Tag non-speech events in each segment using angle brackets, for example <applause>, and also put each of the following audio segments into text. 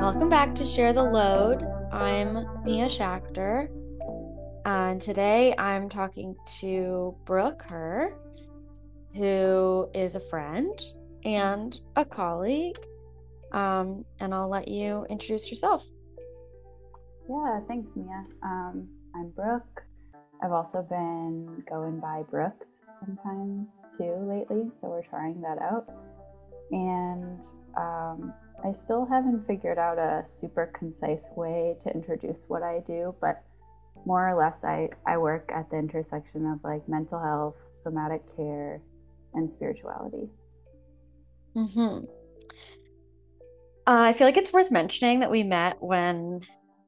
Welcome back to Share the Load. I'm Mia Schachter, and today I'm talking to Brooke Herr, who is a friend and a colleague. Um, and I'll let you introduce yourself. Yeah, thanks, Mia. Um, I'm Brooke. I've also been going by Brookes sometimes too lately, so we're trying that out. And um, I still haven't figured out a super concise way to introduce what I do, but more or less, I, I work at the intersection of like mental health, somatic care, and spirituality. Mm-hmm. Uh, I feel like it's worth mentioning that we met when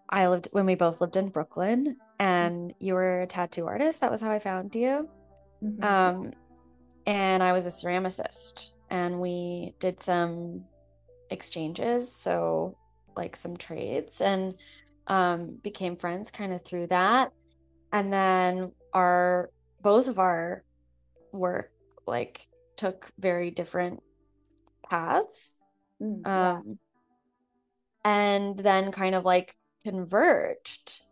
I lived when we both lived in Brooklyn, and you were a tattoo artist. That was how I found you. Mm-hmm. Um, and I was a ceramicist, and we did some exchanges, so like some trades, and um, became friends kind of through that. And then our both of our work like took very different paths. Mm, yeah. Um, and then kind of like converged.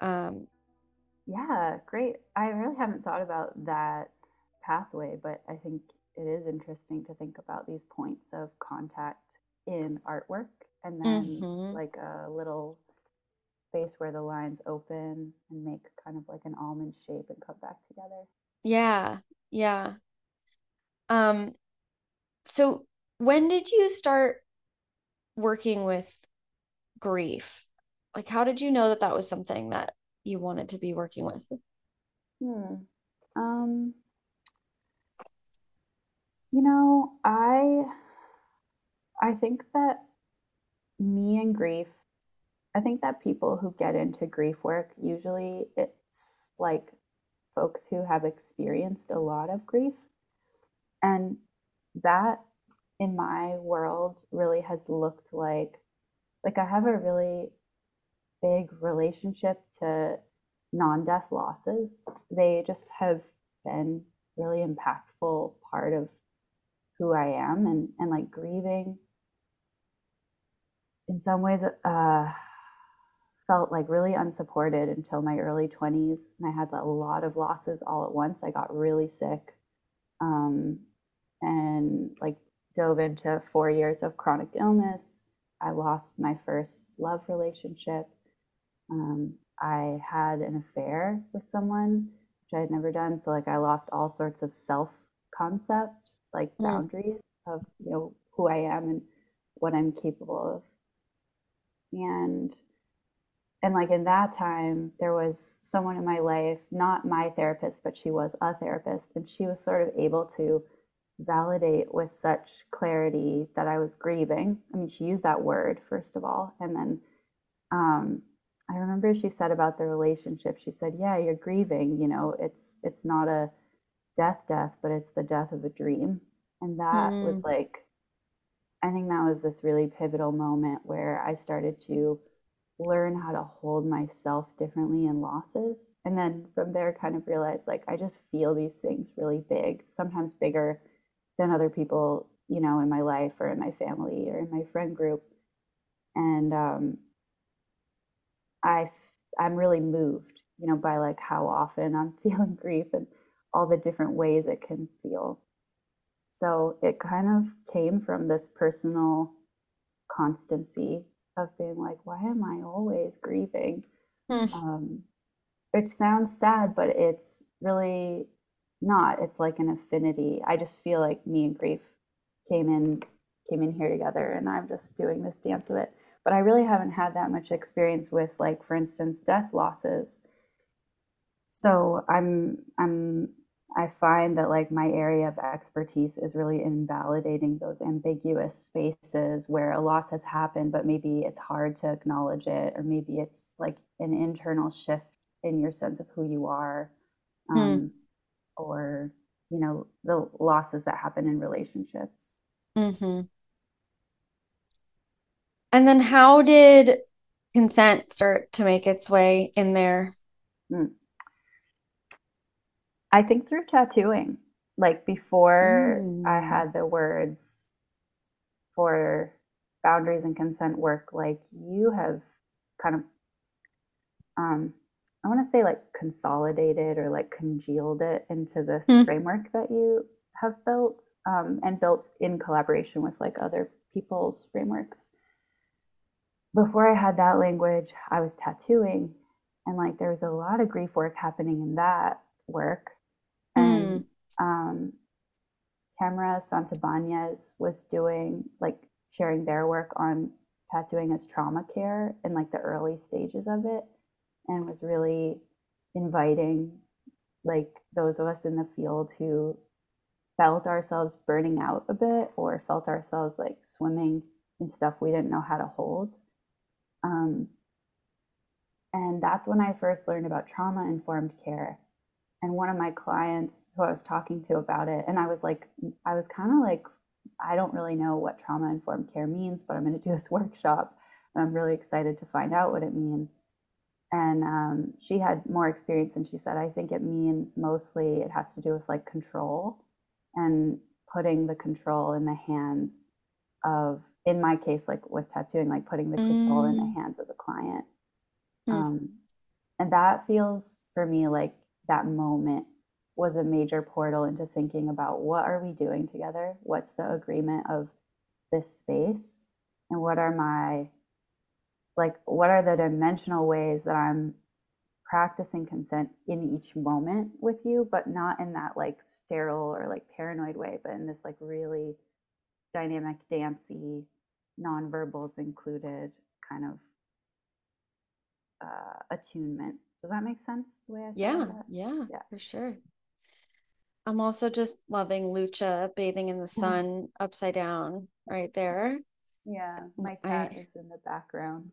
Um, yeah, great. I really haven't thought about that pathway, but I think it is interesting to think about these points of contact in artwork and then mm-hmm. like a little space where the lines open and make kind of like an almond shape and come back together. Yeah. Yeah. Um so when did you start working with grief? Like how did you know that that was something that you wanted to be working with? Hmm. Um you know, I I think that me and grief, I think that people who get into grief work, usually it's like folks who have experienced a lot of grief. And that in my world really has looked like like I have a really big relationship to non-death losses. They just have been really impactful part of who I am and and like grieving in some ways uh, felt like really unsupported until my early 20s. And I had a lot of losses all at once. I got really sick um, and like dove into four years of chronic illness. I lost my first love relationship. Um, I had an affair with someone, which I had never done. So, like, I lost all sorts of self concept, like mm. boundaries of, you know, who I am and what I'm capable of and and like in that time there was someone in my life not my therapist but she was a therapist and she was sort of able to validate with such clarity that i was grieving i mean she used that word first of all and then um, i remember she said about the relationship she said yeah you're grieving you know it's it's not a death death but it's the death of a dream and that mm. was like I think that was this really pivotal moment where I started to learn how to hold myself differently in losses. And then from there, kind of realized like I just feel these things really big, sometimes bigger than other people, you know, in my life or in my family or in my friend group. And um, I, I'm really moved, you know, by like how often I'm <laughs> feeling grief and all the different ways it can feel. So it kind of came from this personal constancy of being like, why am I always grieving? Mm. Um, which sounds sad, but it's really not. It's like an affinity. I just feel like me and grief came in came in here together and I'm just doing this dance with it. But I really haven't had that much experience with like for instance death losses. So I'm I'm I find that like my area of expertise is really in validating those ambiguous spaces where a loss has happened, but maybe it's hard to acknowledge it, or maybe it's like an internal shift in your sense of who you are, hmm. um, mm. or you know the losses that happen in relationships. Mm-hmm. And then, how did consent start to make its way in there? Mm. I think through tattooing. Like before mm. I had the words for boundaries and consent work like you have kind of um, I want to say like consolidated or like congealed it into this mm. framework that you have built um, and built in collaboration with like other people's frameworks. Before I had that language, I was tattooing and like there was a lot of grief work happening in that work. Um, Tamara Santibanez was doing like sharing their work on tattooing as trauma care in like the early stages of it and was really inviting like those of us in the field who felt ourselves burning out a bit or felt ourselves like swimming in stuff we didn't know how to hold. Um, and that's when I first learned about trauma informed care. And one of my clients who I was talking to about it, and I was like, I was kind of like, I don't really know what trauma informed care means, but I'm going to do this <laughs> workshop. And I'm really excited to find out what it means and um, she had more experience and she said i think it means mostly it has to do with like control and putting the control in the hands of in my case like with tattooing like putting the control mm. in the mm. hands of the client mm. um, and that feels for me like that moment was a major portal into thinking about what are we doing together what's the agreement of this space and what are my like what are the dimensional ways that I'm practicing consent in each moment with you, but not in that like sterile or like paranoid way, but in this like really dynamic, dancey, nonverbals included kind of uh, attunement. Does that make sense? The way I yeah, yeah, yeah, for sure. I'm also just loving Lucha bathing in the sun upside down right there. Yeah, my cat I, is in the background.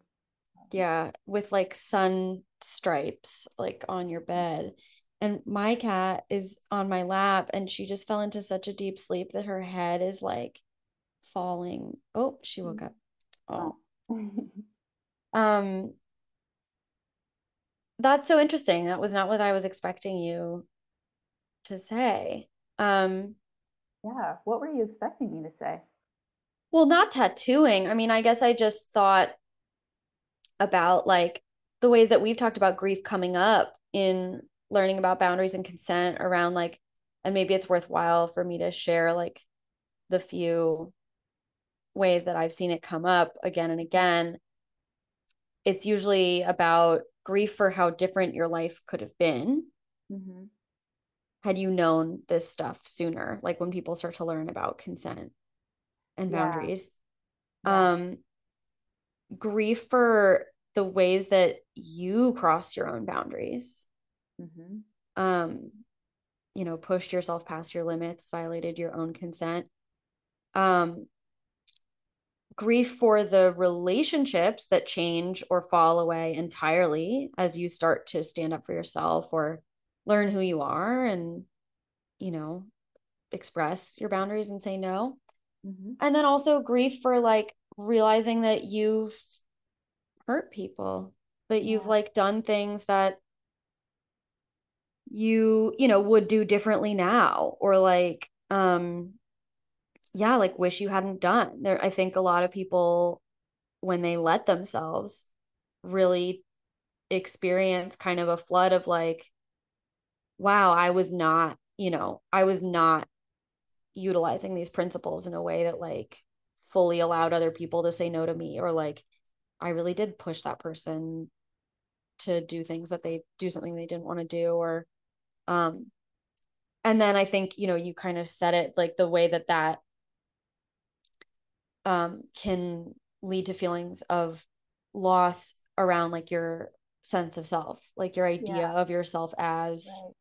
Yeah with like sun stripes like on your bed. And my cat is on my lap and she just fell into such a deep sleep that her head is like falling. Oh she woke up. Oh. <laughs> Um that's so interesting. That was not what i was expecting you to say um yeah what were you expecting me to say? Well not tattooing. I mean i guess i just thought about like the ways that we've talked about grief coming up in learning about boundaries and consent around like and maybe it's worthwhile for me to share like the few ways that I've seen it come up again and again. It's usually about grief for how different your life could have been. Mm-hmm. Had you known this stuff sooner like when people start to learn about consent and boundaries yeah. um grief for the ways that you crossed your own boundaries mm-hmm. um you know pushed yourself past your limits violated your own consent um grief for the relationships that change or fall away entirely as you start to stand up for yourself or learn who you are and you know express your boundaries and say no mm-hmm. and then also grief for like realizing that you've hurt people that you've yeah. like done things that you you know would do differently now or like um yeah like wish you hadn't done there i think a lot of people when they let themselves really experience kind of a flood of like wow i was not you know i was not utilizing these principles in a way that like fully allowed other people to say no to me or like I really did push that person to do things that they do something they didn't want to do or um and then I think you know you kind of said it like the way that that um can lead to feelings of loss around like your sense of self like your idea yeah. of yourself as right.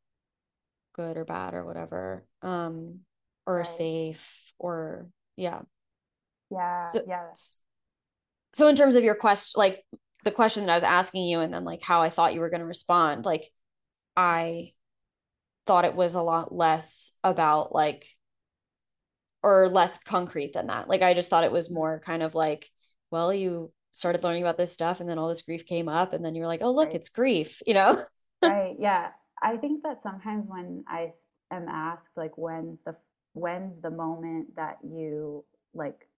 Good or bad or whatever um or right. safe or yeah. Yeah so, yes so in terms of your question like the question that i was asking you and then like how i thought you were going to respond like i thought it was a lot less about like or less concrete than that. Like i just thought it was more kind of like well you started learning about this stuff and then all this grief came up and then you were like oh look right. it's grief you know? Right yeah i think that sometimes when i am asked like when's the when's the moment that you like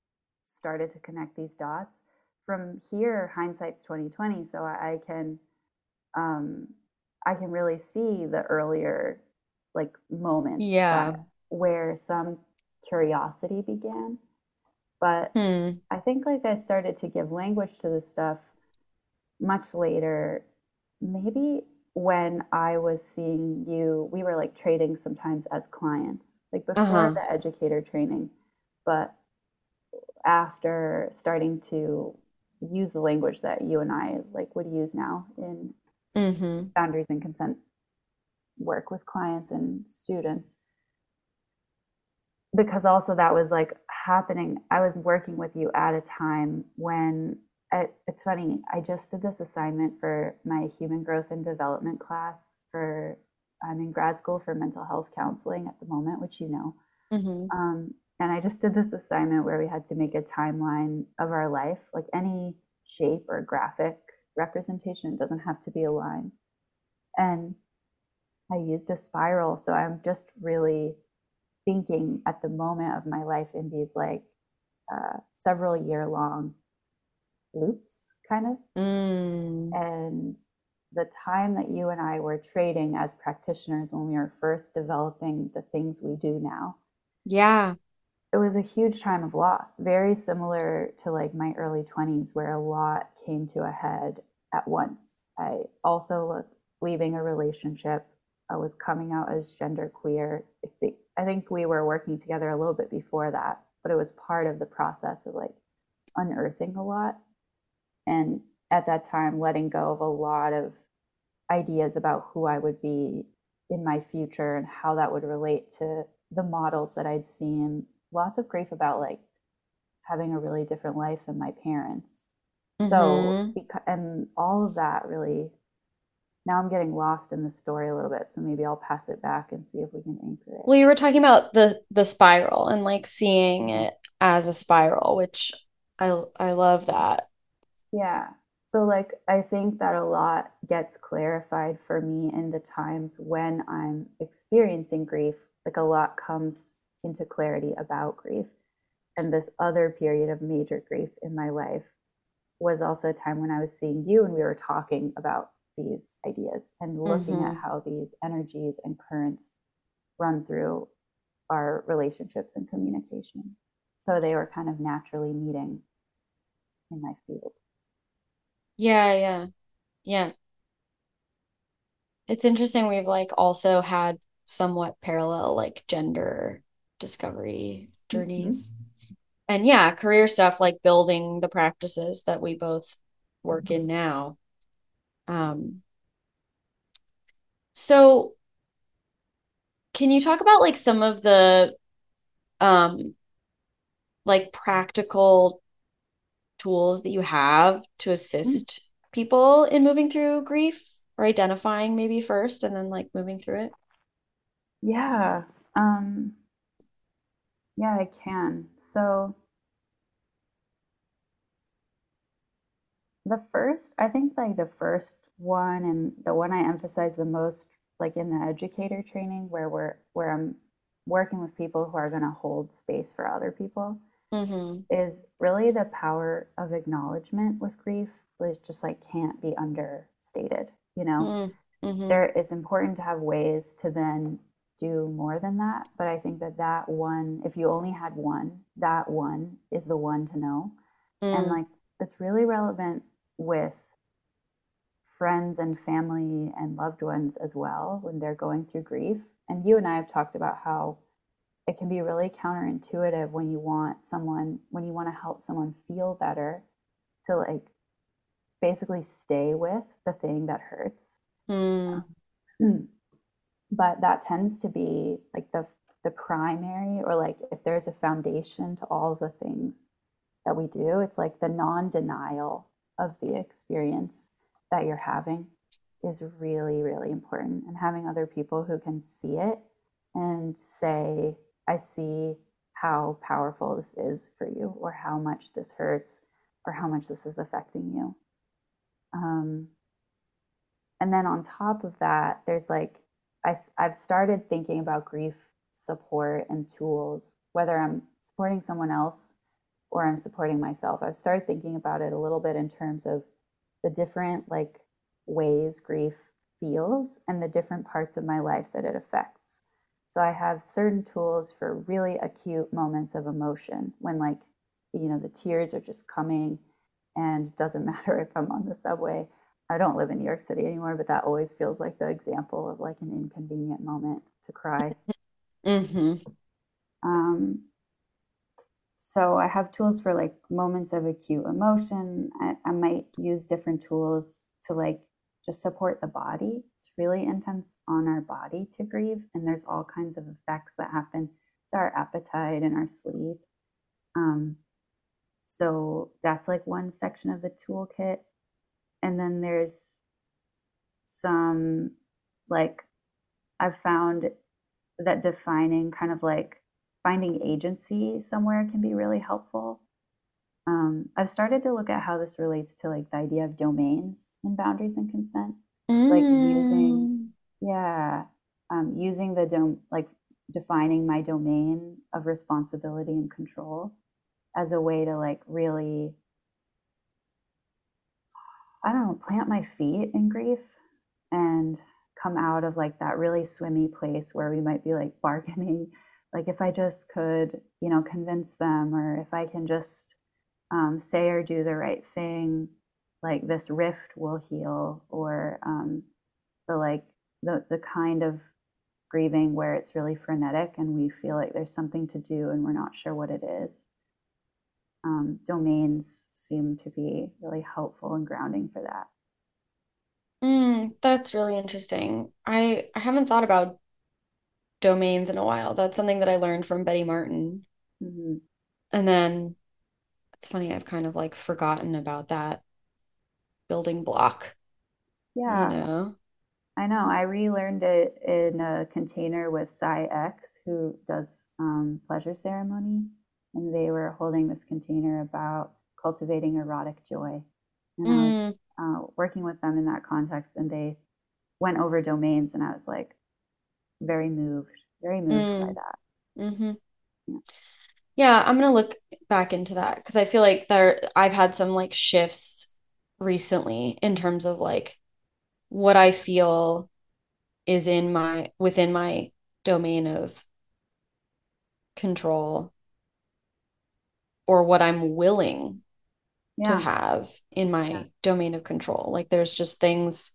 started to connect these dots. From here, hindsight's 2020, so I, I can um, I can really see the earlier like moment Yeah. that where some curiosity began. But Hmm. I think like I started to give language to this stuff much later, maybe when I was seeing you, we were like trading sometimes as clients, like before Uh-huh. the educator training, but after starting to use the language that you and I like would use now in Mm-hmm. boundaries and consent work with clients and students because also that was like happening i was working with you at a time when it, it's funny i just did this assignment for my human growth and development class for i'm in grad school for mental health counseling at the moment which you know Mm-hmm. um, and i just did this assignment where we had to make a timeline of our life like any shape or graphic representation it doesn't have to be a line and i used a spiral so i'm just really thinking at the moment of my life in these like uh, several year long loops, kind of. Mm. And the time that you and I were trading as practitioners when we were first developing the things we do now, Yeah. it was a huge time of loss, very similar to like my early 20s, where a lot came to a head at once. I also was leaving a relationship. I was coming out as genderqueer. I think, I think we were working together a little bit before that, but it was part of the process of like unearthing a lot. And at that time, letting go of a lot of ideas about who I would be in my future and how that would relate to the models that I'd seen. Lots of grief about like having a really different life than my parents. So, Mm-hmm. because, and all of that really, now I'm getting lost in the story a little bit. So maybe I'll pass it back and see if we can anchor it. Well, you were talking about the the spiral and like seeing it as a spiral, which I I love that. Yeah. So, like, I think that a lot gets clarified for me in the times when I'm experiencing grief. Like, a lot comes into clarity about grief. And this other period of major grief in my life was also a time when I was seeing you and we were talking about these ideas and looking at Mm-hmm. how these energies and currents run through our relationships and communication. So, they were kind of naturally meeting in my field. Yeah, yeah, yeah. It's interesting. We've like also had somewhat parallel like gender discovery Mhm. journeys. And yeah, career stuff like building the practices that we both work in now. Um, so can you talk about like some of the um like practical tools that you have to Mm. assist people in moving through grief or identifying maybe first and then like moving through it? Yeah. Um, yeah, I can. So the first, I think like the first one and the one I emphasize the most, like in the educator training where we're where I'm working with people who are going to hold space for other people Mm-hmm. is really the power of acknowledgement with grief, which just like can't be understated, you know? Mm-hmm. there it's important to have ways to then do more than that but i think that that one if you only had one that one is the one to know and Mm, like it's really relevant with friends and family and loved ones as well when they're going through grief and you and i have talked about how it can be really counterintuitive when you want someone when you want to help someone feel better to like basically stay with the thing that hurts. Mm, but that tends to be like the the primary or like if there's a foundation to all of the things that we do it's like the non-denial of the experience that you're having is really really important and having other people who can see it and say i see how powerful this is for you or how much this hurts or how much this is affecting you um, and then on top of that there's like I, i've started thinking about grief support and tools whether i'm supporting someone else or I'm supporting myself. I've started thinking about it a little bit in terms of the different like ways grief feels and the different parts of my life that it affects. So I have certain tools for really acute moments of emotion when like you know the tears are just coming and it doesn't <laughs> matter if I'm on the subway. I don't live in New York City anymore, but that always feels like the example of like an inconvenient moment to cry. <laughs> Mm-hmm. Um, so I have tools for like moments of acute emotion. I, I might use different tools to like just support the body. It's really intense on our body to grieve, and there's all kinds of effects that happen to our appetite and our sleep. Um, so that's like one section of the toolkit. And then there's some like I've found that defining kind of like finding agency somewhere can be really helpful. Um, I've started to look at how this relates to like the idea of domains and boundaries and consent, like using, Mm. yeah, um, using the dom like defining my domain of responsibility and control as a way to like really, I don't know, plant my feet in grief and come out of like that really swimmy place where we might be like bargaining like if i just could you know convince them or if i can just um, say or do the right thing like this rift will heal or um, the like the the kind of grieving where it's really frenetic and we feel like there's something to do and we're not sure what it is um, domains seem to be really helpful and grounding for that Mm, that's really interesting. I I haven't thought about domains in a while. That's something that I learned from Betty Martin. mm-hmm. And then it's funny, I've kind of like forgotten about that building block, you yeah know? I know. I relearned it in a container with Psy X, who does um, pleasure ceremony, and they were holding this container about cultivating erotic joy. And I was Mm, uh, working with them in that context, and they went over domains, and I was like very moved, very moved by mm, that. hmm Yeah. Yeah, I'm gonna look back into that because I feel like there I've had some like shifts recently in terms of like what I feel is in my within my domain of control or what I'm willing to have in Yeah. my domain of control. Like there's just things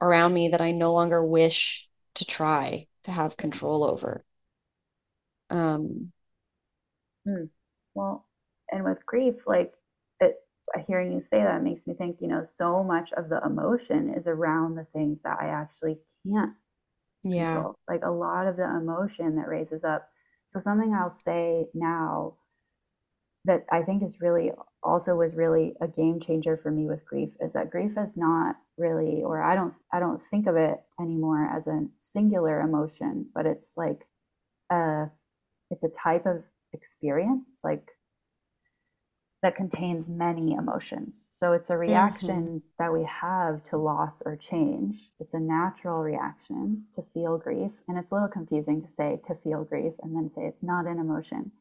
around me that I no longer wish to try to have control over. Um, Hmm. Well, and with grief, like it, hearing you say that makes me think, you know, so much of the emotion is around the things that I actually can't yeah. control. Like a lot of the emotion that raises up. So something I'll say now that I think is really also was really a game changer for me with grief is that grief is not really or I don't I don't think of it anymore as a singular emotion, but it's like a it's a type of experience. It's like that contains many emotions. So it's a reaction that we have to loss or change. It's a natural reaction to feel grief. And it's a little confusing to say to feel grief and then say it's not an emotion.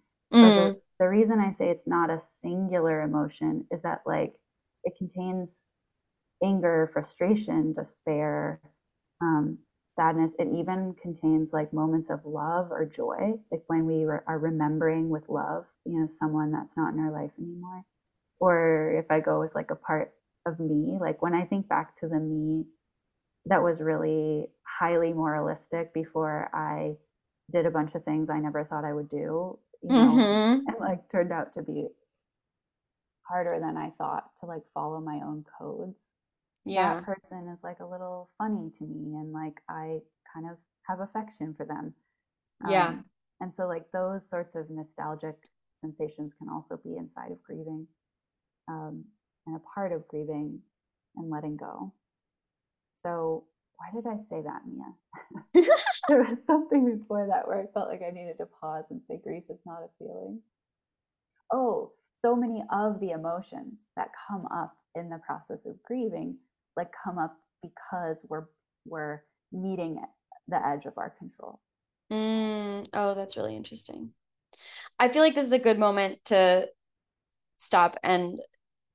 But the, Mm, the reason I say it's not a singular emotion is that, like, it contains anger, frustration, despair, um, sadness. It even contains like moments of love or joy, like when we re- are remembering with love, you know, someone that's not in our life anymore. Or if I go with like a part of me, like when I think back to the me that was really highly moralistic before I did a bunch of things I never thought I would do, you know, hmm and like turned out to be harder than I thought to like follow my own codes that Yeah. person is like a little funny to me and like I kind of have affection for them. Yeah. Um, and so like those sorts of nostalgic sensations can also be inside of grieving um, and a part of grieving and letting go. So why did I say that, Mia? <laughs> there was something before that where I felt like I needed to pause and say grief is not a feeling. Oh, so many of the emotions that come up in the process of grieving like come up because we're we're meeting the edge of our control. Mm, oh, that's really interesting. I feel like this is a good moment to stop and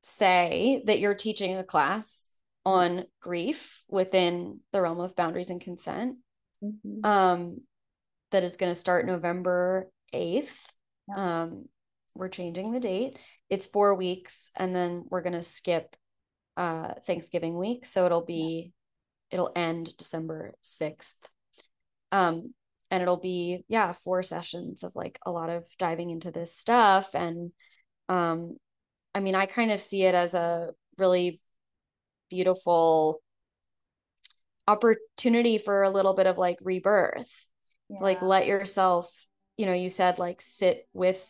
say that you're teaching a class on grief within the realm of boundaries and consent. Mm-hmm. Um, that is going to start November 8th. Yeah. Um, we're changing the date. It's four weeks, and then we're going to skip uh, Thanksgiving week. So it'll be, yeah. it'll end December 6th. Um, and it'll be, yeah, four sessions of like a lot of diving into this stuff. And um, I mean, I kind of see it as a really beautiful opportunity for a little bit of like rebirth. Yeah. Like let yourself, you know, you said like sit with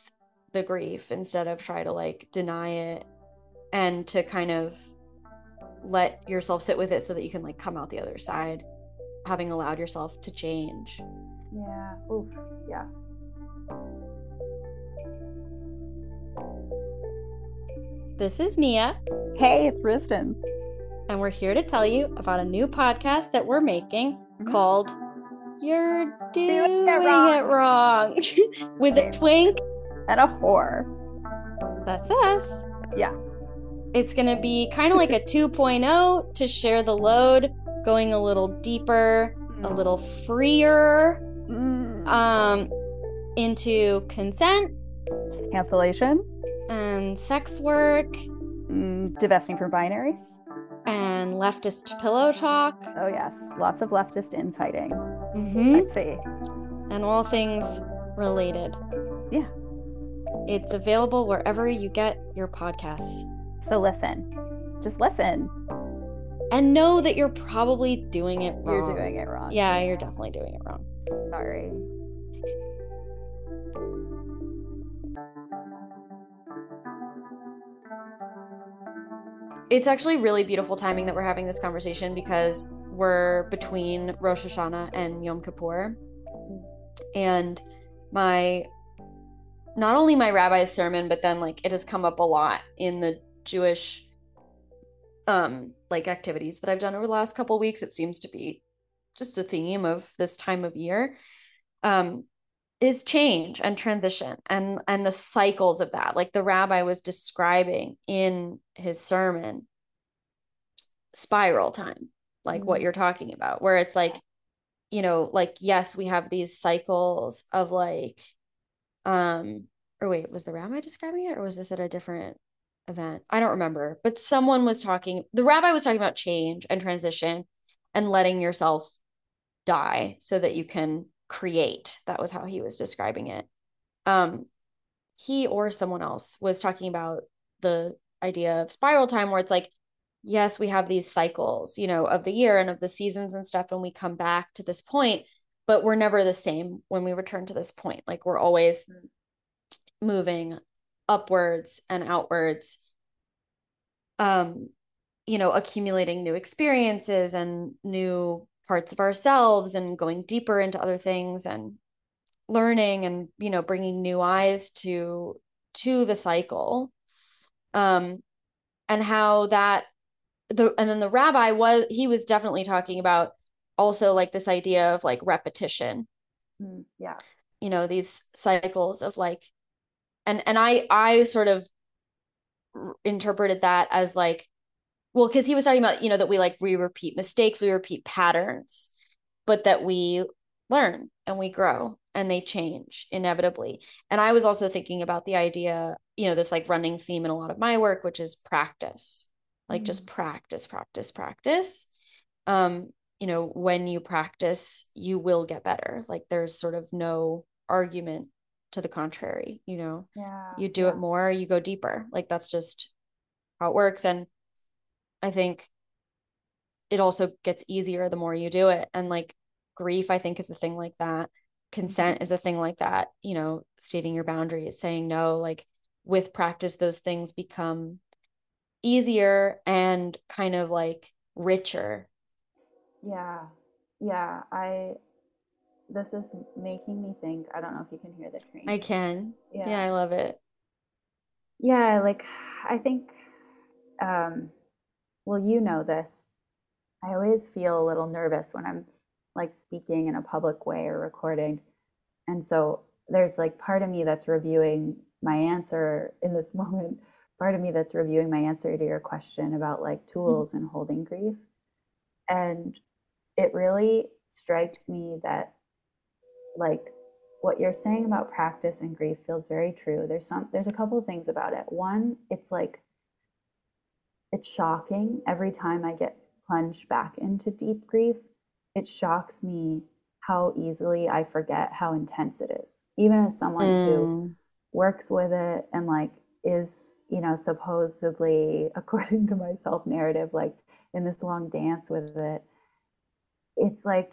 the grief instead of try to like deny it and to kind of let yourself sit with it so that you can like come out the other side having allowed yourself to change. Yeah. Oof. Yeah. This is Mia. Hey, it's Riston. And we're here to tell you about a new podcast that we're making mm-hmm. called You're Doing, It Wrong, it wrong. <laughs> with a twink and a four. That's us. Yeah. It's going to be kind of like a 2.0 to share the load, going a little deeper, mm. a little freer mm. um, into consent, cancellation, and sex work, mm, divesting from binaries, and leftist pillow talk. Oh, yes. Lots of leftist infighting. Mm-hmm. Sexy. And all things related. Yeah. It's available wherever you get your podcasts. So listen. Just listen. And know that you're probably doing it wrong. You're doing it wrong. Yeah, you're definitely doing it wrong. Sorry. It's actually really beautiful timing that we're having this conversation because we're between Rosh Hashanah and Yom Kippur. And my not only my rabbi's sermon, but then like it has come up a lot in the Jewish um like activities that I've done over the last couple weeks. It seems to be just a theme of this time of year. Um is change and transition and and the cycles of that. Like the rabbi was describing in his sermon spiral time, like mm-hmm. what you're talking about, where it's like, you know, like yes, we have these cycles of like um or wait was the rabbi describing it or was this at a different event. I don't remember but someone was talking the rabbi was talking about change and transition and letting yourself die so that you can create. That was how he was describing it. Um he or someone else was talking about the idea of spiral time where it's like yes we have these cycles you know of the year and of the seasons and stuff and we come back to this point but we're never the same when we return to this point. Like we're always moving upwards and outwards um you know accumulating new experiences and new parts of ourselves and going deeper into other things and learning and you know bringing new eyes to to the cycle. Um and how that the and then the rabbi was he was definitely talking about also like this idea of like repetition. Mm, yeah. You know these cycles of like and and i i sort of interpreted that as like well because he was talking about you know that we like we repeat mistakes we repeat patterns but that we learn and we grow and they change inevitably. And i was also thinking about the idea you know this like running theme in a lot of my work which is practice like mm-hmm. just practice practice practice. Um you know when you practice you will get better. Like there's sort of no argument to the contrary you know? Yeah you do yeah. it more you go deeper. Like that's just how it works and i think it also gets easier the more you do it and like grief i think is a thing like that. Consent is a thing like that you know stating your boundaries saying no like with practice those things become easier and kind of like richer. Yeah yeah i this is making me think. I don't know if you can hear the train. I can. Yeah, yeah I love it. Yeah, like I think um well, you know this. I always feel a little nervous when I'm like speaking in a public way or recording. And so there's like part of me that's reviewing my answer in this <laughs> moment part of me that's reviewing my answer to your question about like mm-hmm. tools and holding grief. And it really strikes me that like what you're saying about practice and grief feels very true. There's some there's a couple of things about it. One, it's like it's shocking every time I get plunged back into deep grief. It shocks me how easily I forget how intense it is. Even as someone mm. who works with it and like is, you know, supposedly <laughs> according to my self narrative like in this long dance with it. It's like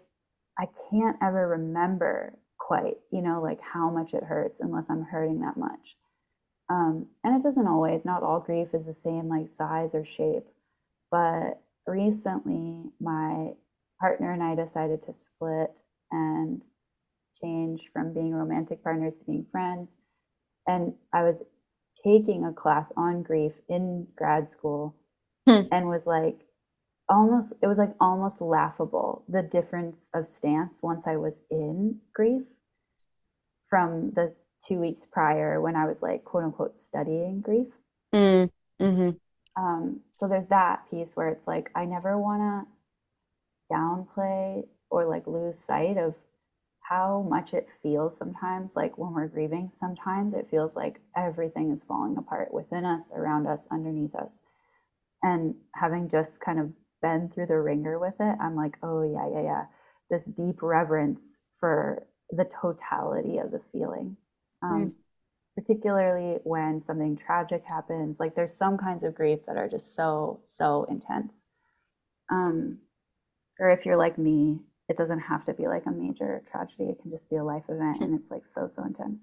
I can't ever remember quite, you know, like how much it hurts unless I'm hurting that much. Um, and it doesn't always, not all grief is the same like size or shape. But recently, my partner and I decided to split and change from being romantic partners to being friends. And I was taking a class on grief in grad school hmm. and was like, almost it was like almost laughable the difference of stance once I was in grief from the two weeks prior when I was like quote unquote studying grief. Mm, mm-hmm. um, so there's that piece where it's like I never want to downplay or like lose sight of how much it feels sometimes like when we're grieving sometimes it feels like everything is falling apart within us around us underneath us and having just kind of been through the ringer with it i'm like oh yeah yeah yeah. This deep reverence for the totality of the feeling. Um, mm. particularly when something tragic happens like there's some kinds of grief that are just so so intense. Um, or if you're like me it doesn't have to be like a major tragedy it can just be a life event and it's like so so intense.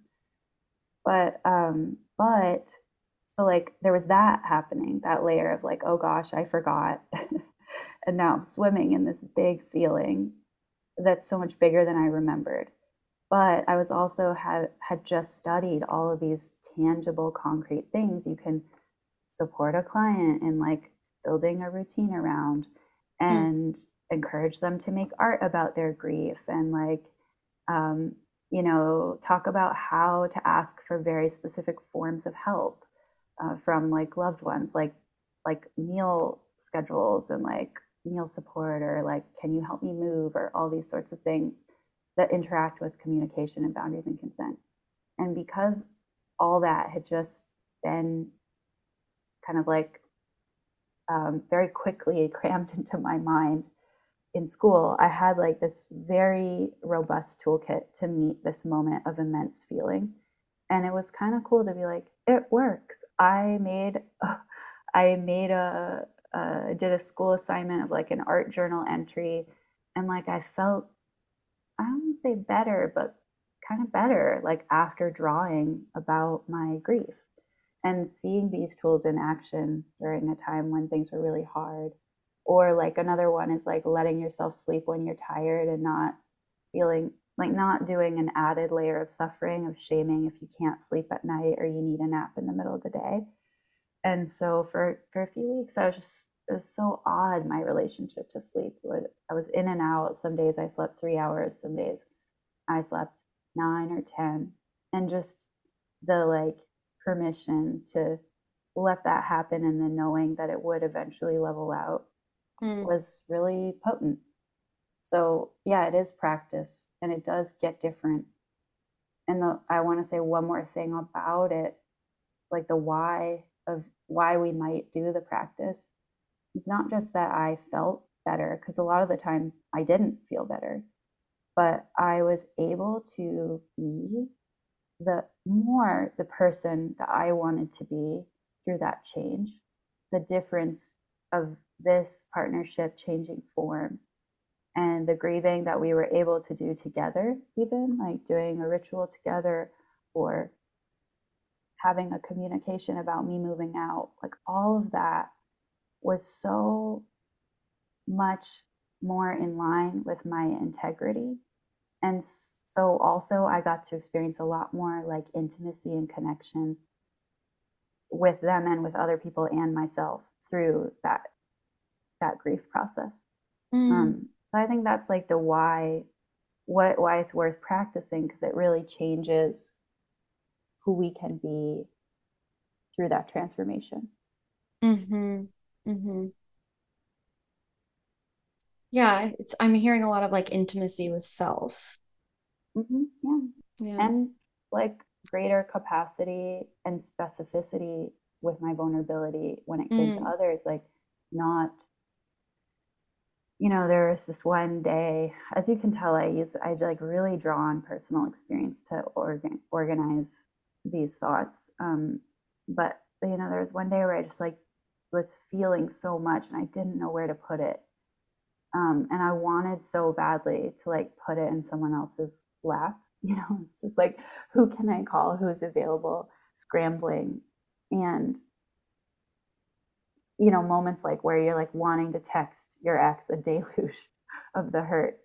But um but so like there was that happening that layer of like oh gosh i forgot <laughs> and now i'm swimming in this big feeling that's so much bigger than i remembered but I was also had had just studied all of these tangible, concrete things you can support a client in like building a routine around hmm. and mm. encourage them to make art about their grief and like um, you know talk about how to ask for very specific forms of help uh, from like loved ones like like meal schedules and like meal support or like can you help me move or all these sorts of things that interact with communication and boundaries and consent. And because all that had just been kind of like um, very quickly <laughs> crammed into my mind in school, I had like this very robust toolkit to meet this moment of immense feeling. And it was kind of cool to be like, it works. I made, <laughs> I made a, uh, did a school assignment of like an art journal entry, and like I felt I don't say better, but kind of better, like after drawing about my grief and seeing these tools in action during a time when things were really hard. Or like another one is like letting yourself sleep when you're tired and not feeling like not doing an added layer of suffering of shaming if you can't sleep at night or you need a nap in the middle of the day. And so for for a few weeks I was just it was so odd my relationship to sleep. I was in and out. Some days i slept three hours some days i slept nine or ten. And just the like permission to let that happen and then knowing that it would eventually level out mm. was really potent. So yeah it is practice and it does get different. And the, i want to say one more thing about it like the why of why we might do the practice it's not just that I felt better, because a lot of the time I didn't feel better, but I was able to be the more the person that I wanted to be through that change. The difference of this partnership changing form and the grieving that we were able to do together, even like doing a ritual together or having a communication about me moving out, like all of that was so much more in line with my integrity. And so also I got to experience a lot more like intimacy and connection with them and with other people and myself through that that grief process. Mm. Um, so I think that's like the why what why it's worth practicing because it really changes who we can be through that transformation. Mm-hmm. Mm-hmm. Yeah, it's I'm hearing a lot of like intimacy with self. Mm-hmm. Yeah. Yeah. And like greater capacity and specificity with my vulnerability when it came to Mm. others, like not, you know, there was this one day, as you can tell, I use I like really draw on personal experience to organ organize these thoughts. Um, but you know, there was one day where I just like was feeling so much and I didn't know where to put it. Um, and I wanted so badly to like put it in someone else's lap. <laughs> You know, it's just like, who can I call? Who's available? Scrambling. And, you know, moments like where you're like wanting to text your ex a <laughs> deluge of the hurt.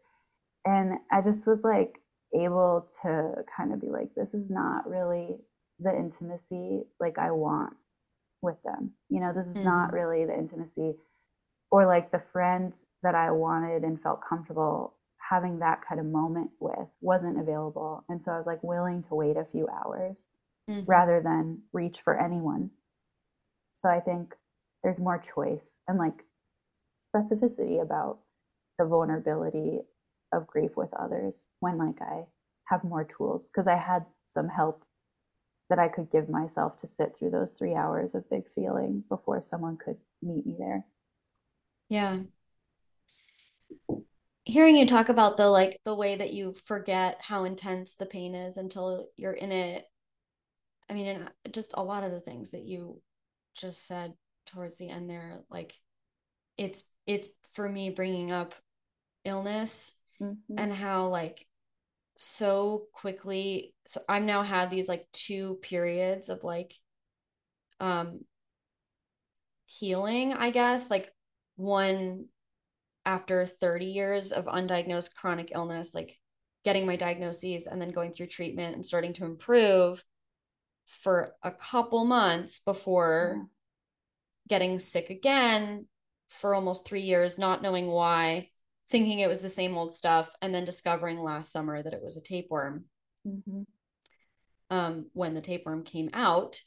And I just was like able to kind of be like, this is not really the intimacy like I want with them. You know, this is not Mhm. really the intimacy or like the friend that I wanted and felt comfortable having that kind of moment with wasn't available. And so I was like willing to wait a few hours Mhm. rather than reach for anyone. So I think there's more choice and like specificity about the vulnerability of grief with others when like I have more tools because I had some help that I could give myself to sit through those three hours of big feeling before someone could meet me there. Yeah. Hearing you talk about the like the way that you forget how intense the pain is until you're in it. I mean, and uh, just a lot of the things that you just said towards the end there, like it's it's for me bringing up illness Mm-hmm. and how like so quickly so i've now had these like two periods of like um healing, I guess, like one after 30 years of undiagnosed chronic illness, like getting my diagnoses and then going through treatment and starting to improve for a couple months before Yeah. getting sick again for almost three years, not knowing why, thinking it was the same old stuff, and then discovering last summer that it was a tapeworm Mm-hmm. um, when the tapeworm came out.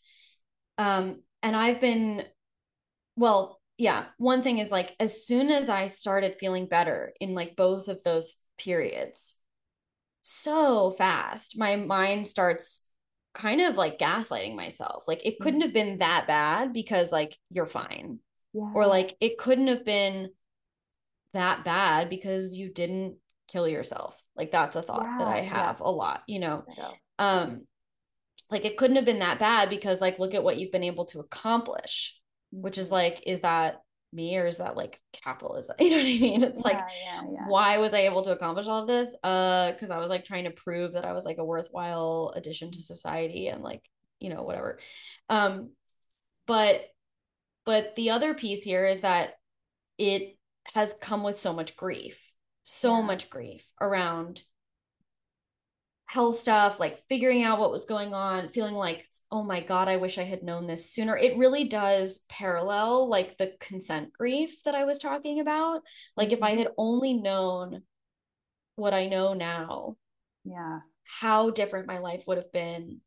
Um, and I've been, well, yeah, one thing is like as soon as I started feeling better in like both of those periods, so fast, my mind starts kind of like gaslighting myself. Like it couldn't have been that bad because like you're fine. Yeah. Or like it couldn't have been that bad because you didn't kill yourself. Like that's a thought that I Yeah, yeah. have a lot, you know. Um like it couldn't have been that bad because like look at what you've been able to accomplish, which is Mhm. like is that me or is that like capitalism? <laughs> You know what I mean? It's like yeah, yeah, yeah. why was I able to accomplish all of this? Uh, because I was like trying to prove that I was like a worthwhile addition to society and like, you know, whatever. Um, but but the other piece here is that it has come with so much grief, so Yeah. much grief around health stuff, like figuring out what was going on, feeling like, oh my God, I wish I had known this sooner. It really does parallel like the consent grief that I was talking about. Like if I Mhm. had only known what I know now, Yeah. how different my life would have been.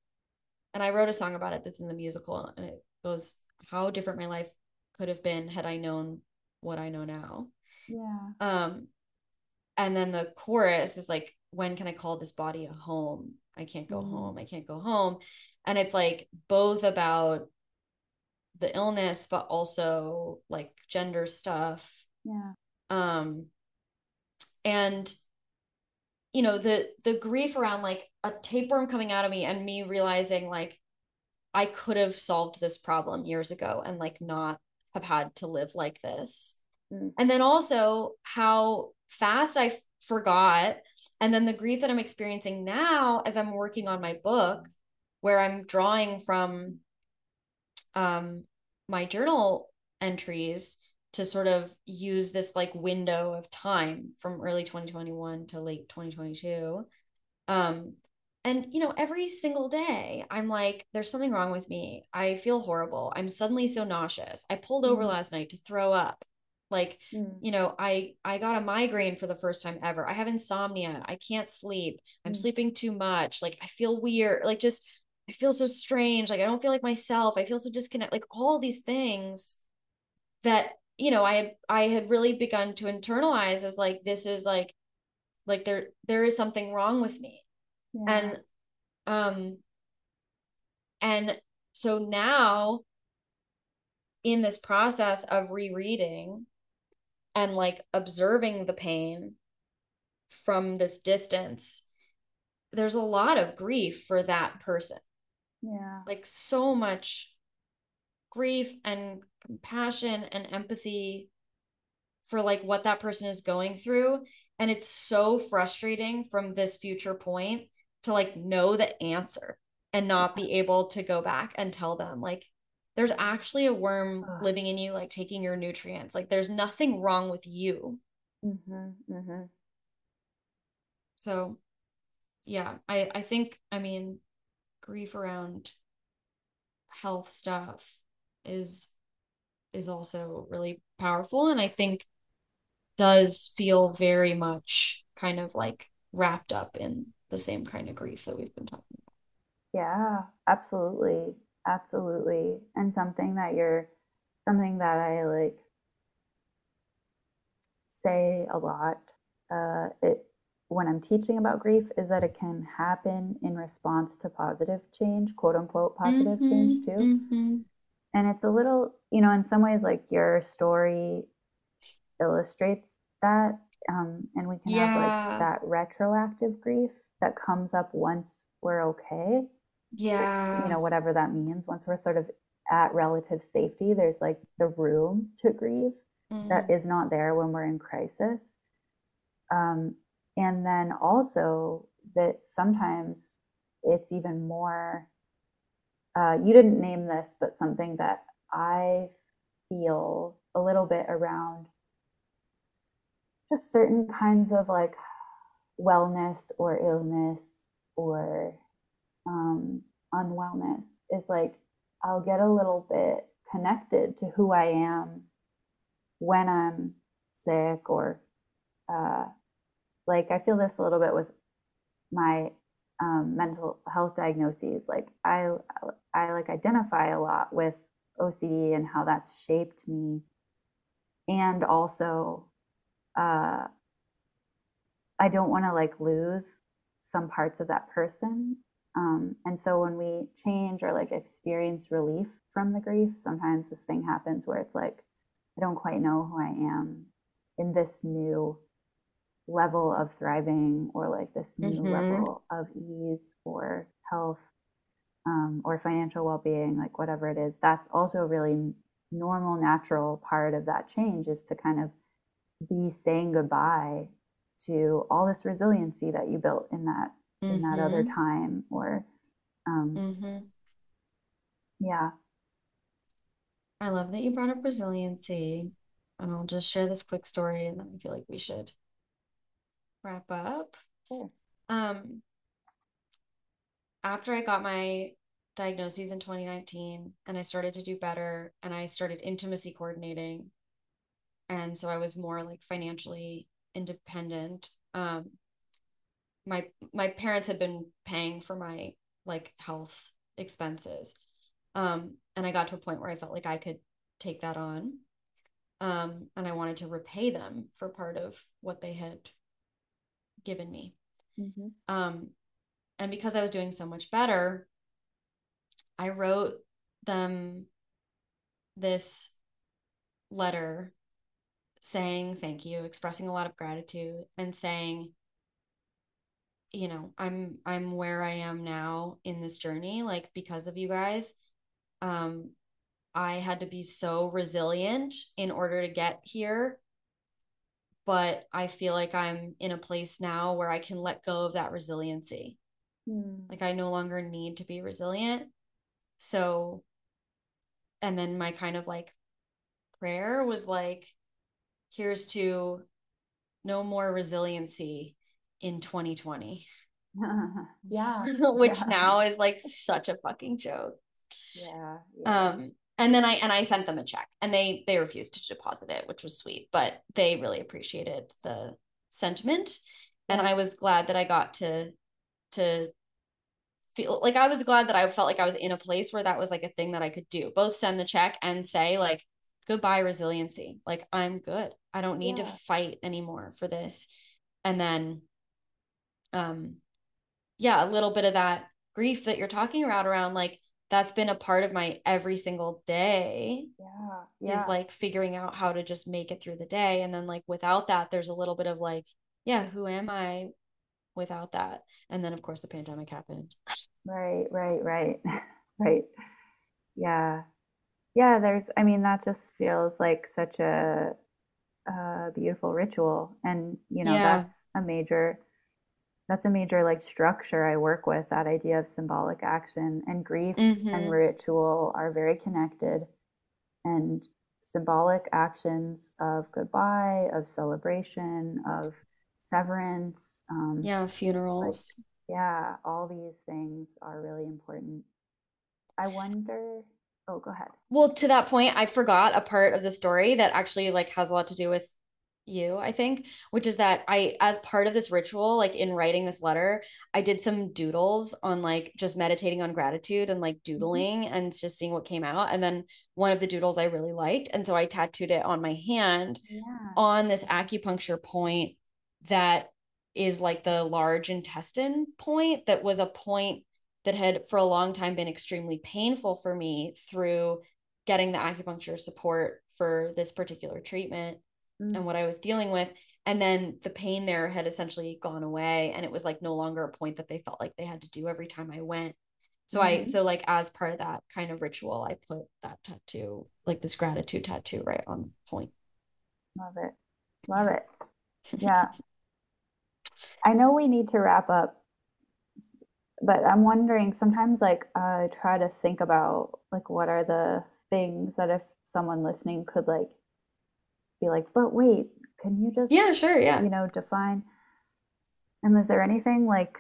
And I wrote a song about it that's in the musical, and it goes, How different my life could have been had I known what I know now. Yeah. Um, and then the chorus is like, When can I call this body a home? I can't go Mm. home. I can't go home. And it's like both about the illness, but also like gender stuff. Yeah. Um, and you know the the grief around like a tapeworm coming out of me and me realizing like I could have solved this problem years ago and like not have had to live like this. Mm. And then also how fast I f- forgot and then the grief that I'm experiencing now as I'm working on my book where I'm drawing from um my journal entries to sort of use this like window of time from early 2021 to late 2022 um and you know every single day i'm like there's something wrong with me i feel horrible i'm suddenly so nauseous i pulled over Mm. last night to throw up like Mm. you know i i got a migraine for the first time ever i have insomnia i can't sleep i'm Mm. sleeping too much like i feel weird like just I feel so strange. Like I don't feel like myself. I feel so disconnected. Like all these things that, you know, I had I had really begun to internalize as like this is like like there there is something wrong with me. Yeah. And um and so now in this process of rereading and like observing the pain from this distance there's a lot of grief for that person. Yeah. Like so much grief and compassion and empathy for like what that person is going through. And it's so frustrating from this future point to like know the answer and not be able to go back and tell them like there's actually a worm living in you like taking your nutrients. Like there's nothing wrong with you. Mm-hmm, mm-hmm. so yeah i i think i mean grief around health stuff is is also really powerful and i think does feel very much kind of like wrapped up in the same kind of grief that we've been talking about yeah absolutely absolutely and something that you're something that i like say a lot uh it when I'm teaching about grief is that it can happen in response to positive change, quote unquote positive mm-hmm, change too. Mm-hmm. And it's a little, you know, in some ways, like your story illustrates that. Um, and we can yeah. have like that retroactive grief that comes up once we're okay. Yeah. You know, whatever that means. Once we're sort of at relative safety, there's like the room to grieve mm-hmm. that is not there when we're in crisis. Um, and then also that sometimes it's even more, uh, you didn't name this, but something that I feel a little bit around just certain kinds of like wellness or illness or um, unwellness is like I'll get a little bit connected to who I am when I'm sick or uh, like I feel this a little bit with my um, mental health diagnoses. Like I, I like identify a lot with OCD and how that's shaped me, and also, uh, I don't want to like lose some parts of that person. Um, and so when we change or like experience relief from the grief, sometimes this thing happens where it's like I don't quite know who I am in this new level of thriving or like this new mm-hmm. level of ease or health um, or financial well-being like whatever it is that's also a really normal natural part of that change is to kind of be saying goodbye to all this resiliency that you built in that mm-hmm. in that other mm-hmm. time or um, mm-hmm. yeah i love that you brought up resiliency and i'll just share this quick story and then i feel like we should wrap up. Cool. Um, after I got my diagnoses in 2019 and I started to do better and I started intimacy coordinating. And so I was more like financially independent. Um, my my parents had been paying for my like health expenses. Um, and I got to a point where I felt like I could take that on. Um, and I wanted to repay them for part of what they had given me. Mm-hmm. Um, and because I was doing so much better, I wrote them this letter saying thank you, expressing a lot of gratitude, and saying, you know, I'm I'm where I am now in this journey, like because of you guys. Um, I had to be so resilient in order to get here but I feel like I'm in a place now where I can let go of that resiliency. Mm. Like I no longer need to be resilient. So, and then my kind of like prayer was like, here's to no more resiliency in 2020. <laughs> yeah. <laughs> Which yeah. now is like such a fucking joke. Yeah, yeah. Um, and then I and I sent them a check and they they refused to deposit it, which was sweet, but they really appreciated the sentiment. And I was glad that I got to to feel like I was glad that I felt like I was in a place where that was like a thing that I could do, both send the check and say like goodbye resiliency. Like I'm good. I don't need yeah. to fight anymore for this. And then um yeah, a little bit of that grief that you're talking about around like that's been a part of my every single day. Yeah, yeah. Is like figuring out how to just make it through the day and then like without that there's a little bit of like yeah, who am I without that? And then of course the pandemic happened. Right, right, right. <laughs> right. Yeah. Yeah, there's I mean that just feels like such a, a beautiful ritual and you know yeah. that's a major that's a major like structure I work with that idea of symbolic action and grief mm-hmm. and ritual are very connected and symbolic actions of goodbye of celebration of severance um, yeah funerals like, yeah all these things are really important i wonder oh go ahead well to that point i forgot a part of the story that actually like has a lot to do with you, I think, which is that I, as part of this ritual, like in writing this letter, I did some doodles on like just meditating on gratitude and like mm-hmm. doodling mm-hmm. and just seeing what came out. And then one of the doodles I really liked. And so I tattooed it on my hand yeah. on this acupuncture point that is like the large intestine point that was a point that had for a long time been extremely painful for me through getting the acupuncture support for this particular treatment mm. and what I was dealing with. And then the pain there had essentially gone away. And it was like no longer a point that they felt like they had to do every time I went. So mm-hmm. I, so like as part of that kind of ritual, I put that tattoo, like this gratitude tattoo right on point. Love it. Love it. <laughs> Yeah. I know we need to wrap up, but I'm wondering sometimes like I try to think about like what are the things that if someone listening could like be like, but wait, can you just yeah, sure, yeah, you know, define? And is there anything like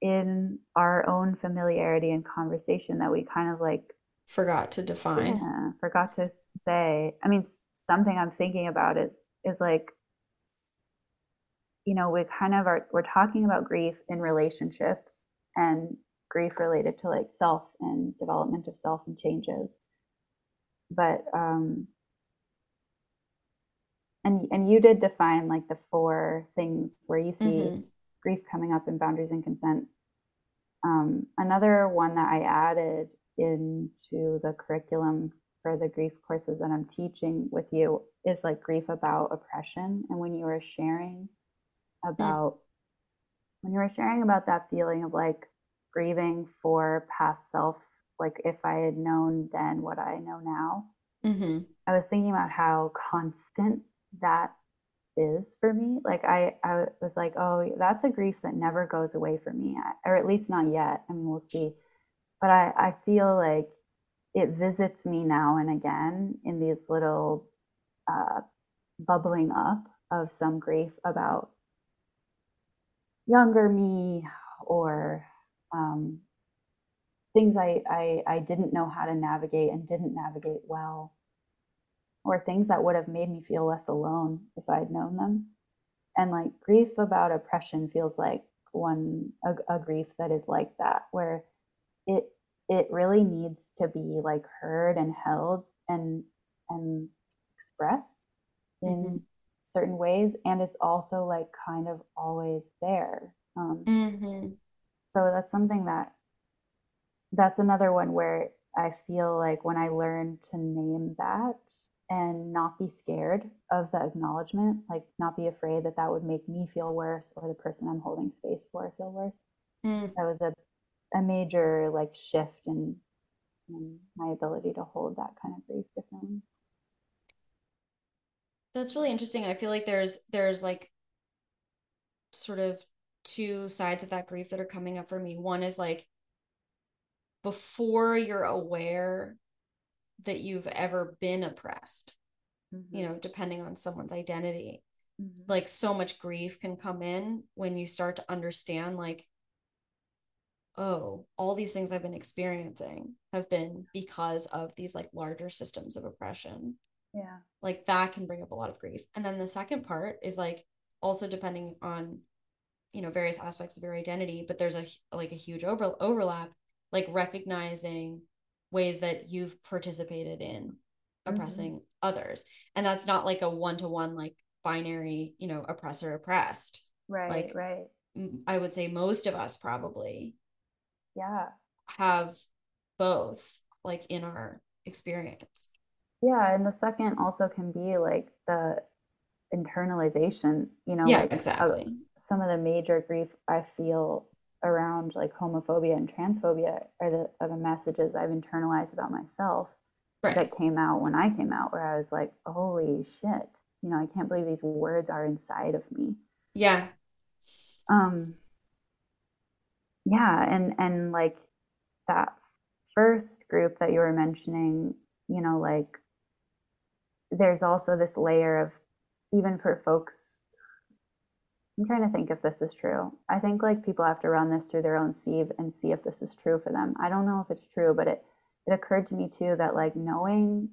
in our own familiarity and conversation that we kind of like forgot to define? Yeah, forgot to say. I mean, something I'm thinking about is is like you know we kind of are we're talking about grief in relationships and grief related to like self and development of self and changes but um and and you did define like the four things where you see mm-hmm. grief coming up in boundaries and consent um, another one that i added into the curriculum for the grief courses that i'm teaching with you is like grief about oppression and when you were sharing about mm. When you were sharing about that feeling of like grieving for past self like if i had known then what i know now mm-hmm. i was thinking about how constant that is for me. Like I, I was like, oh, that's a grief that never goes away for me, or at least not yet. I mean, we'll see. But I, I feel like it visits me now and again in these little uh, bubbling up of some grief about younger me or um, things I, I, I didn't know how to navigate and didn't navigate well or things that would have made me feel less alone if I'd known them. And like grief about oppression feels like one a, a grief that is like that, where it it really needs to be like heard and held and and expressed in mm-hmm. Certain ways and it's also like kind of always there um, mm-hmm. so that's something that that's another one where i feel like when i learn to name that and not be scared of the acknowledgement, like not be afraid that that would make me feel worse or the person I'm holding space for feel worse. Mm. That was a a major like shift in, in my ability to hold that kind of grief differently. That's really interesting. I feel like there's there's like sort of two sides of that grief that are coming up for me. One is like before you're aware that you've ever been oppressed mm-hmm. you know depending on someone's identity mm-hmm. like so much grief can come in when you start to understand like oh all these things i've been experiencing have been because of these like larger systems of oppression yeah. Like that can bring up a lot of grief. And then the second part is like also depending on you know various aspects of your identity but there's a like a huge over, overlap like recognizing ways that you've participated in oppressing mm-hmm. others. And that's not like a one-to-one like binary you know oppressor oppressed. Right like right. i would say most of us probably yeah. have both like in our experience yeah and the second also can be like the internalization you know yeah like exactly. some of the major grief i feel around like homophobia and transphobia are the are the messages i've internalized about myself right. that came out when i came out where i was like holy shit you know i can't believe these words are inside of me. Yeah. Um yeah and and like that first group that you were mentioning you know like there's also this layer of even for folks I'm trying to think if this is true. I think like people have to run this through their own sieve and see if this is true for them. I don't know if it's true, but it it occurred to me too that like knowing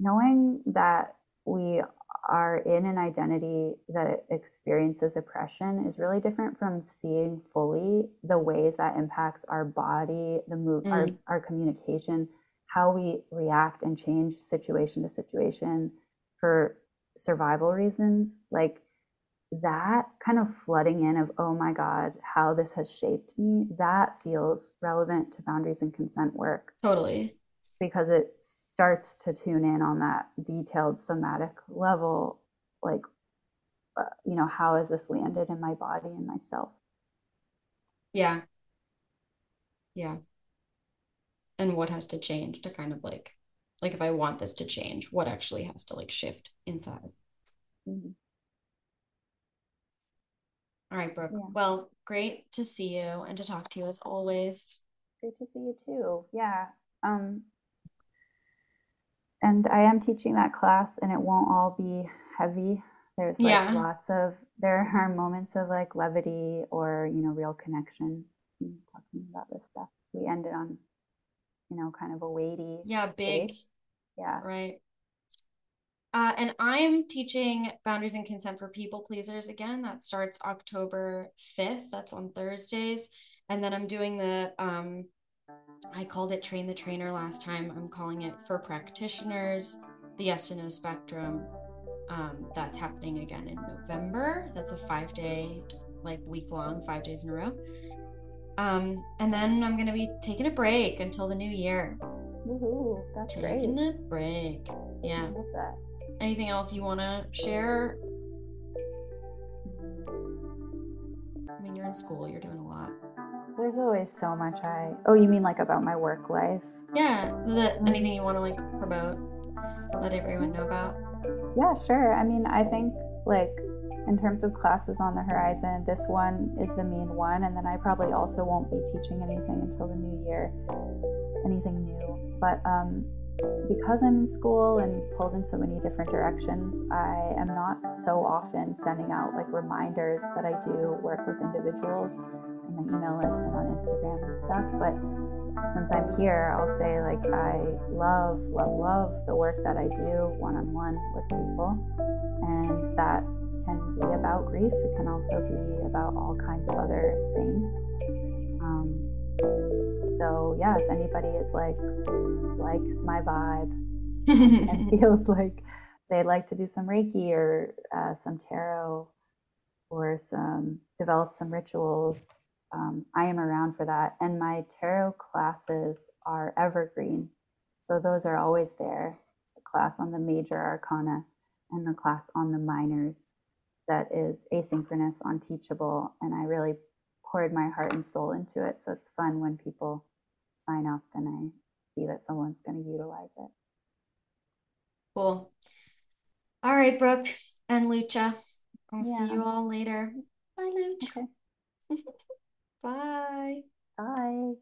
knowing that we are in an identity that experiences oppression is really different from seeing fully the ways that impacts our body, the move, mm. our, our communication, how we react and change situation to situation for survival reasons. Like that kind of flooding in of, oh my God, how this has shaped me, that feels relevant to boundaries and consent work. Totally. Because it starts to tune in on that detailed somatic level, like, uh, you know, how has this landed in my body and myself? Yeah. Yeah. And what has to change to kind of like, like if I want this to change, what actually has to like shift inside? Mm-hmm. All right, Brooke. Yeah. Well, great to see you and to talk to you as always. Great to see you too. Yeah. Um, and I am teaching that class, and it won't all be heavy. There's like yeah. lots of there are moments of like levity or you know real connection. Talking about this stuff, we ended on you know kind of a weighty. Yeah, big. Space. Yeah. Right. Uh, and I'm teaching boundaries and consent for people pleasers again. That starts October 5th. That's on Thursdays. And then I'm doing the, um, I called it Train the Trainer last time. I'm calling it for practitioners, the yes to no spectrum. Um, that's happening again in November. That's a five day, like week long, five days in a row. Um, and then I'm going to be taking a break until the new year. Woohoo, that's taking great. a break. Yeah. Love that. Anything else you want to share? I mean, you're in school, you're doing a lot. There's always so much I. Oh, you mean like about my work life? Yeah. The, anything you want to like promote? Let everyone know about? Yeah, sure. I mean, I think like in terms of classes on the horizon, this one is the main one, and then I probably also won't be teaching anything until the new year, anything new. But um, because I'm in school and pulled in so many different directions, I am not so often sending out like reminders that I do work with individuals in my email list and on Instagram and stuff. But since I'm here, I'll say like I love, love, love the work that I do one on one with people. And that can be about grief, it can also be about all kinds of other things. Um, so yeah, if anybody is like likes my vibe <laughs> and feels like they'd like to do some Reiki or uh, some tarot or some develop some rituals, um, I am around for that. And my tarot classes are evergreen, so those are always there. The class on the major arcana and the class on the minors that is asynchronous on Teachable, and I really poured my heart and soul into it. So it's fun when people sign up and I see that someone's going to utilize it. Cool. All right, Brooke and Lucha. I'll yeah. see you all later. Bye, Lucha. Okay. <laughs> Bye. Bye.